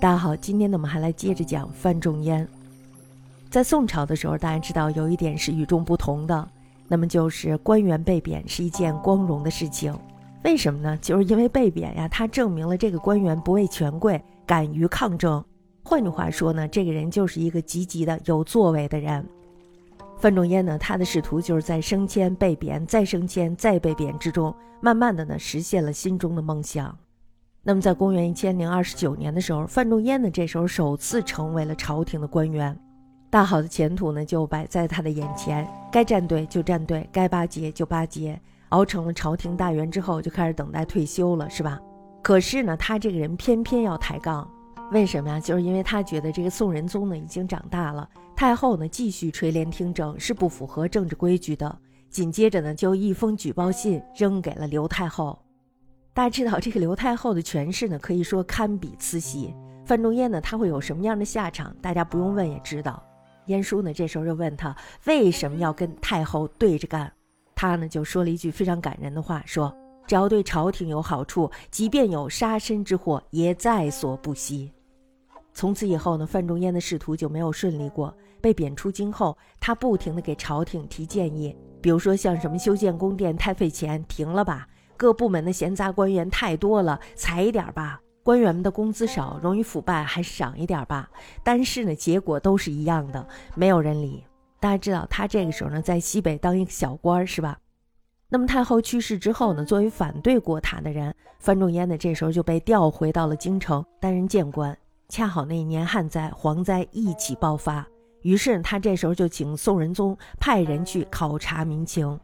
大家好，今天呢我们还来接着讲范仲淹。在宋朝的时候，大家知道有一点是与众不同的，那么就是官员被贬是一件光荣的事情。为什么呢？就是因为被贬呀，他证明了这个官员不畏权贵，敢于抗争。换句话说呢，这个人就是一个积极的、有作为的人。范仲淹呢，他的仕途就是在升迁、被贬、再升迁、再被贬之中，慢慢的呢，实现了心中的梦想。那么，在公元一千零二十九年的时候，范仲淹呢，这时候首次成为了朝廷的官员，大好的前途呢，就摆在他的眼前。该站队就站队，该巴结就巴结，熬成了朝廷大员之后，就开始等待退休了，是吧？可是呢，他这个人偏偏要抬杠。为什么呀？就是因为他觉得这个宋仁宗呢已经长大了，太后呢继续垂帘听政是不符合政治规矩的。紧接着呢，就一封举报信扔给了刘太后。大家知道这个刘太后的权势呢，可以说堪比慈禧。范仲淹呢，他会有什么样的下场？大家不用问也知道。晏殊呢，这时候就问他为什么要跟太后对着干？他呢就说了一句非常感人的话，说只要对朝廷有好处，即便有杀身之祸，也在所不惜。从此以后呢，范仲淹的仕途就没有顺利过。被贬出京后，他不停地给朝廷提建议，比如说像什么修建宫殿太费钱，停了吧；各部门的闲杂官员太多了，裁一点吧；官员们的工资少，容易腐败，还是涨一点吧。但是呢，结果都是一样的，没有人理。大家知道，他这个时候呢，在西北当一个小官，是吧？那么太后去世之后呢，作为反对过他的人，范仲淹呢，这时候就被调回到了京城担任谏官。恰好那一年旱灾、蝗灾一起爆发，于是他这时候就请宋仁宗派人去考察民情。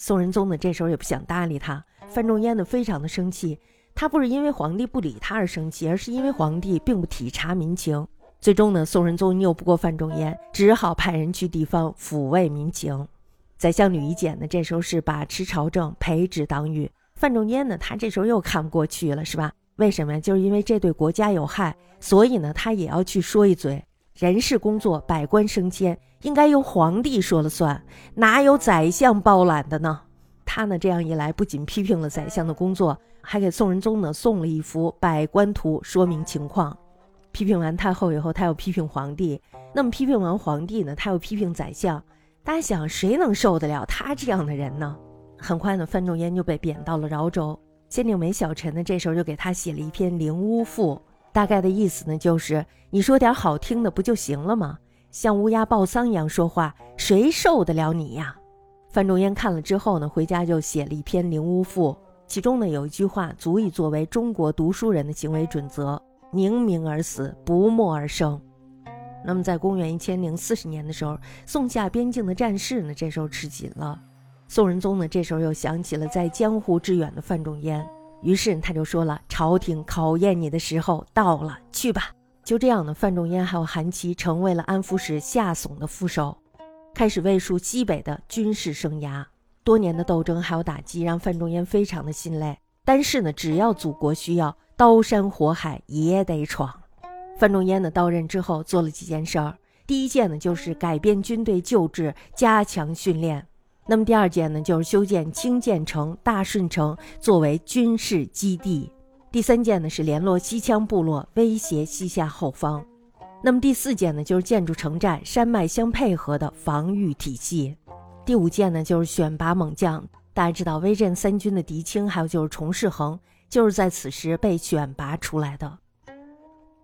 宋仁宗呢，这时候也不想搭理他。范仲淹呢，非常的生气。他不是因为皇帝不理他而生气，而是因为皇帝并不体察民情。最终呢，宋仁宗拗不过范仲淹，只好派人去地方抚慰民情。宰相吕夷简呢，这时候是把持朝政，培植党羽。范仲淹呢，他这时候又看不过去了，是吧？为什么呀？就是因为这对国家有害，所以呢，他也要去说一嘴。人事工作，百官升迁，应该由皇帝说了算，哪有宰相包揽的呢？他呢，这样一来，不仅批评了宰相的工作，还给宋仁宗呢送了一幅百官图，说明情况。批评完太后以后，他又批评皇帝。那么批评完皇帝呢，他又批评宰相。大家想，谁能受得了他这样的人呢？很快呢，范仲淹就被贬到了饶州。仙令梅小臣呢，这时候就给他写了一篇《灵乌赋》，大概的意思呢，就是你说点好听的不就行了吗？像乌鸦报丧一样说话，谁受得了你呀？范仲淹看了之后呢，回家就写了一篇《灵乌赋》，其中呢有一句话足以作为中国读书人的行为准则：宁鸣而死，不默而生。那么在公元一千零四十年的时候，宋夏边境的战事呢，这时候吃紧了。宋仁宗呢，这时候又想起了在江湖之远的范仲淹，于是他就说了：“朝廷考验你的时候到了，去吧。”就这样呢，范仲淹还有韩琦成为了安抚使夏竦的副手，开始卫戍西北的军事生涯。多年的斗争还有打击，让范仲淹非常的心累。但是呢，只要祖国需要，刀山火海也得闯。范仲淹呢，到任之后做了几件事儿，第一件呢，就是改变军队旧制，加强训练。那么第二件呢，就是修建清涧城、大顺城作为军事基地；第三件呢是联络西羌部落，威胁西夏后方；那么第四件呢就是建筑城寨、山脉相配合的防御体系；第五件呢就是选拔猛将。大家知道，威震三军的狄青，还有就是崇世恒，就是在此时被选拔出来的。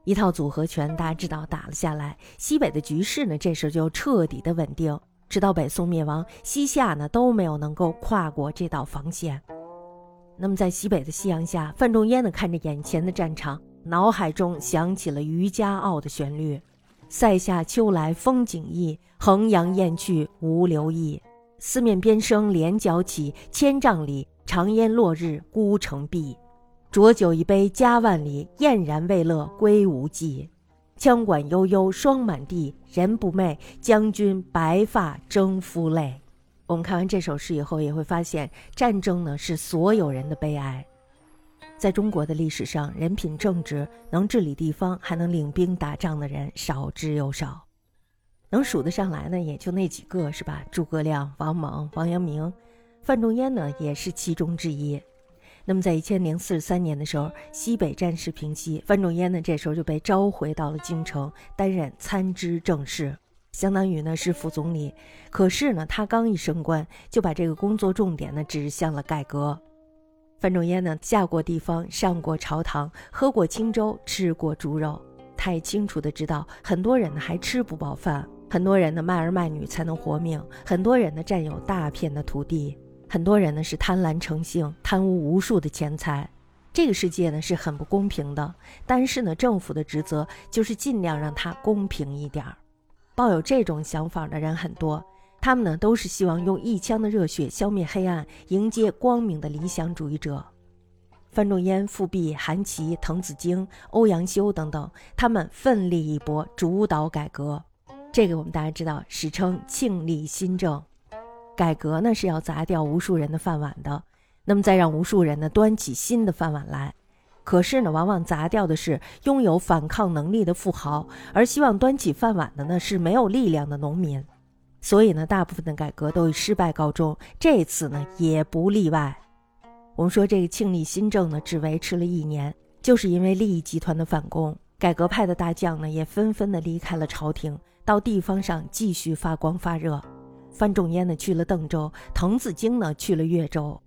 一套组合拳，大家知道打了下来，西北的局势呢，这时就彻底的稳定。直到北宋灭亡，西夏呢都没有能够跨过这道防线。那么在西北的夕阳下，范仲淹呢看着眼前的战场，脑海中响起了《渔家傲》的旋律：“塞下秋来风景异，衡阳雁去无留意。四面边声连角起，千丈里长烟落日孤城闭。浊酒一杯家万里，燕然未勒归无计。”枪管悠悠霜满地，人不寐，将军白发征夫泪。我们看完这首诗以后，也会发现战争呢是所有人的悲哀。在中国的历史上，人品正直、能治理地方、还能领兵打仗的人少之又少，能数得上来呢也就那几个，是吧？诸葛亮、王猛、王阳明，范仲淹呢也是其中之一。那么在一千零四十三年的时候，西北战事平息，范仲淹呢这时候就被召回到了京城，担任参知政事，相当于呢是副总理。可是呢，他刚一升官，就把这个工作重点呢指向了改革。范仲淹呢下过地方，上过朝堂，喝过清粥，吃过猪肉，他也清楚的知道，很多人呢还吃不饱饭，很多人呢卖儿卖女才能活命，很多人呢占有大片的土地。很多人呢是贪婪成性，贪污无数的钱财，这个世界呢是很不公平的。但是呢，政府的职责就是尽量让它公平一点儿。抱有这种想法的人很多，他们呢都是希望用一腔的热血消灭黑暗，迎接光明的理想主义者。范仲淹、富弼、韩琦、滕子京、欧阳修等等，他们奋力一搏，主导改革。这个我们大家知道，史称庆历新政。改革呢是要砸掉无数人的饭碗的，那么再让无数人呢端起新的饭碗来。可是呢，往往砸掉的是拥有反抗能力的富豪，而希望端起饭碗的呢是没有力量的农民。所以呢，大部分的改革都以失败告终，这次呢也不例外。我们说这个庆历新政呢只维持了一年，就是因为利益集团的反攻，改革派的大将呢也纷纷的离开了朝廷，到地方上继续发光发热。范仲淹呢去了邓州，滕子京呢去了越州。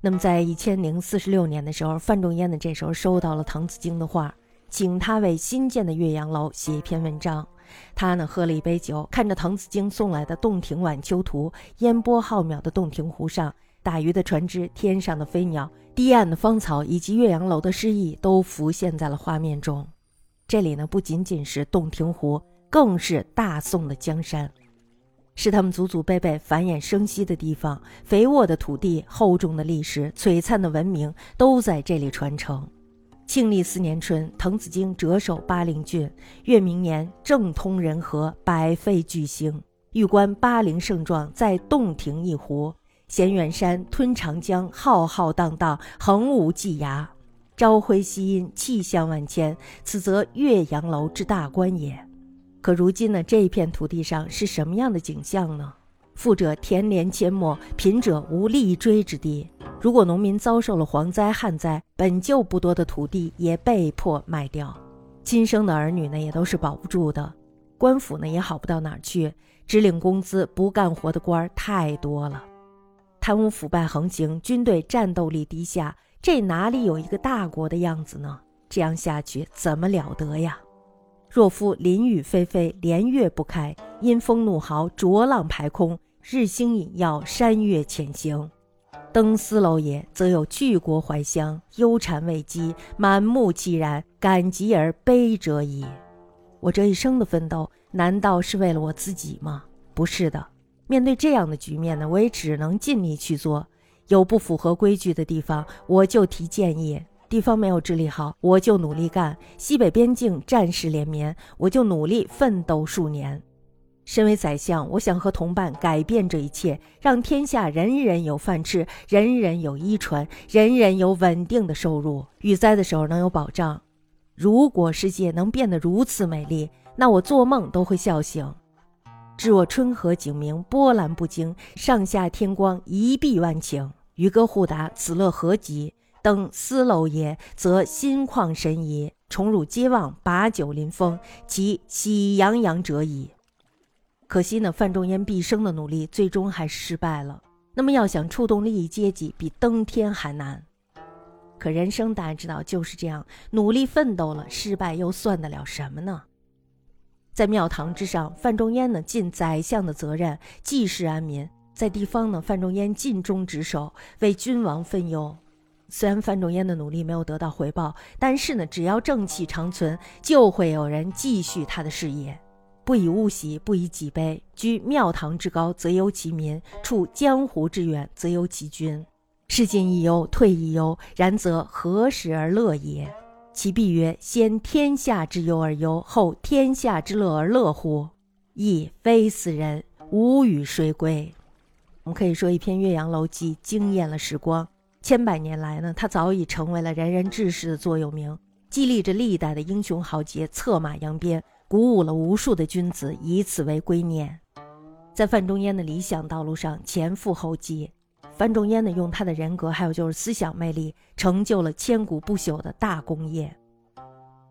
那么在一千零四十六年的时候，范仲淹呢这时候收到了滕子京的话，请他为新建的岳阳楼写一篇文章。他呢喝了一杯酒，看着滕子京送来的《洞庭晚秋图》，烟波浩渺的洞庭湖上，打鱼的船只，天上的飞鸟，堤岸的芳草，以及岳阳楼的诗意，都浮现在了画面中。这里呢不仅仅是洞庭湖，更是大宋的江山。是他们祖祖辈辈繁衍生息的地方，肥沃的土地、厚重的历史、璀璨的文明都在这里传承。庆历四年春，滕子京谪守巴陵郡，越明年，政通人和，百废具兴，欲观巴陵盛状，在洞庭一湖，衔远山，吞长江，浩浩荡荡，横无际涯，朝晖夕阴，气象万千，此则岳阳楼之大观也。可如今呢，这一片土地上是什么样的景象呢？富者田连阡陌，贫者无立锥之地。如果农民遭受了蝗灾旱灾，本就不多的土地也被迫卖掉，亲生的儿女呢也都是保不住的，官府呢也好不到哪儿去，只领工资不干活的官儿太多了，贪污腐败横行，军队战斗力低下，这哪里有一个大国的样子呢？这样下去怎么了得呀？若夫林雨霏霏，连月不开；阴风怒号，浊浪排空；日星隐曜，山岳潜行。登斯楼也，则有巨国怀乡，忧谗畏讥，满目凄然，感极而悲者矣。我这一生的奋斗，难道是为了我自己吗？不是的。面对这样的局面呢，我也只能尽力去做。有不符合规矩的地方，我就提建议。地方没有治理好，我就努力干；西北边境战事连绵，我就努力奋斗数年。身为宰相，我想和同伴改变这一切，让天下人人有饭吃，人人有衣穿，人人有稳定的收入，遇灾的时候能有保障。如果世界能变得如此美丽，那我做梦都会笑醒。知我春和景明，波澜不惊，上下天光，一碧万顷。渔歌互答，此乐何极？登斯楼也，则心旷神怡，宠辱皆忘，把酒临风，其喜洋洋者矣。可惜呢，范仲淹毕生的努力，最终还是失败了。那么要想触动利益阶级，比登天还难。可人生大家知道就是这样，努力奋斗了，失败又算得了什么呢？在庙堂之上，范仲淹呢尽宰相的责任，济世安民；在地方呢，范仲淹尽忠职守，为君王分忧。虽然范仲淹的努力没有得到回报，但是呢，只要正气长存，就会有人继续他的事业。不以物喜，不以己悲。居庙堂之高，则忧其民；处江湖之远，则忧其君。事进亦忧，退亦忧。然则何时而乐也？其必曰：先天下之忧而忧，后天下之乐而乐乎？亦非斯人，吾与谁归？我们可以说，一篇《岳阳楼记》惊艳了时光。千百年来呢，他早已成为了仁人志士的座右铭，激励着历代的英雄豪杰策马扬鞭，鼓舞了无数的君子以此为圭臬。在范仲淹的理想道路上前赴后继，范仲淹呢，用他的人格还有就是思想魅力，成就了千古不朽的大功业。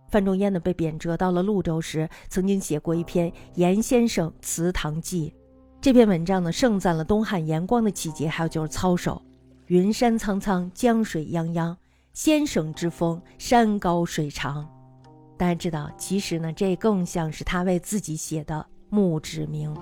范仲淹呢，被贬谪到了潞州时，曾经写过一篇《严先生祠堂记》。这篇文章呢，盛赞了东汉严光的气节，还有就是操守。云山苍苍，江水泱泱，先生之风，山高水长。大家知道，其实呢，这更像是他为自己写的墓志铭。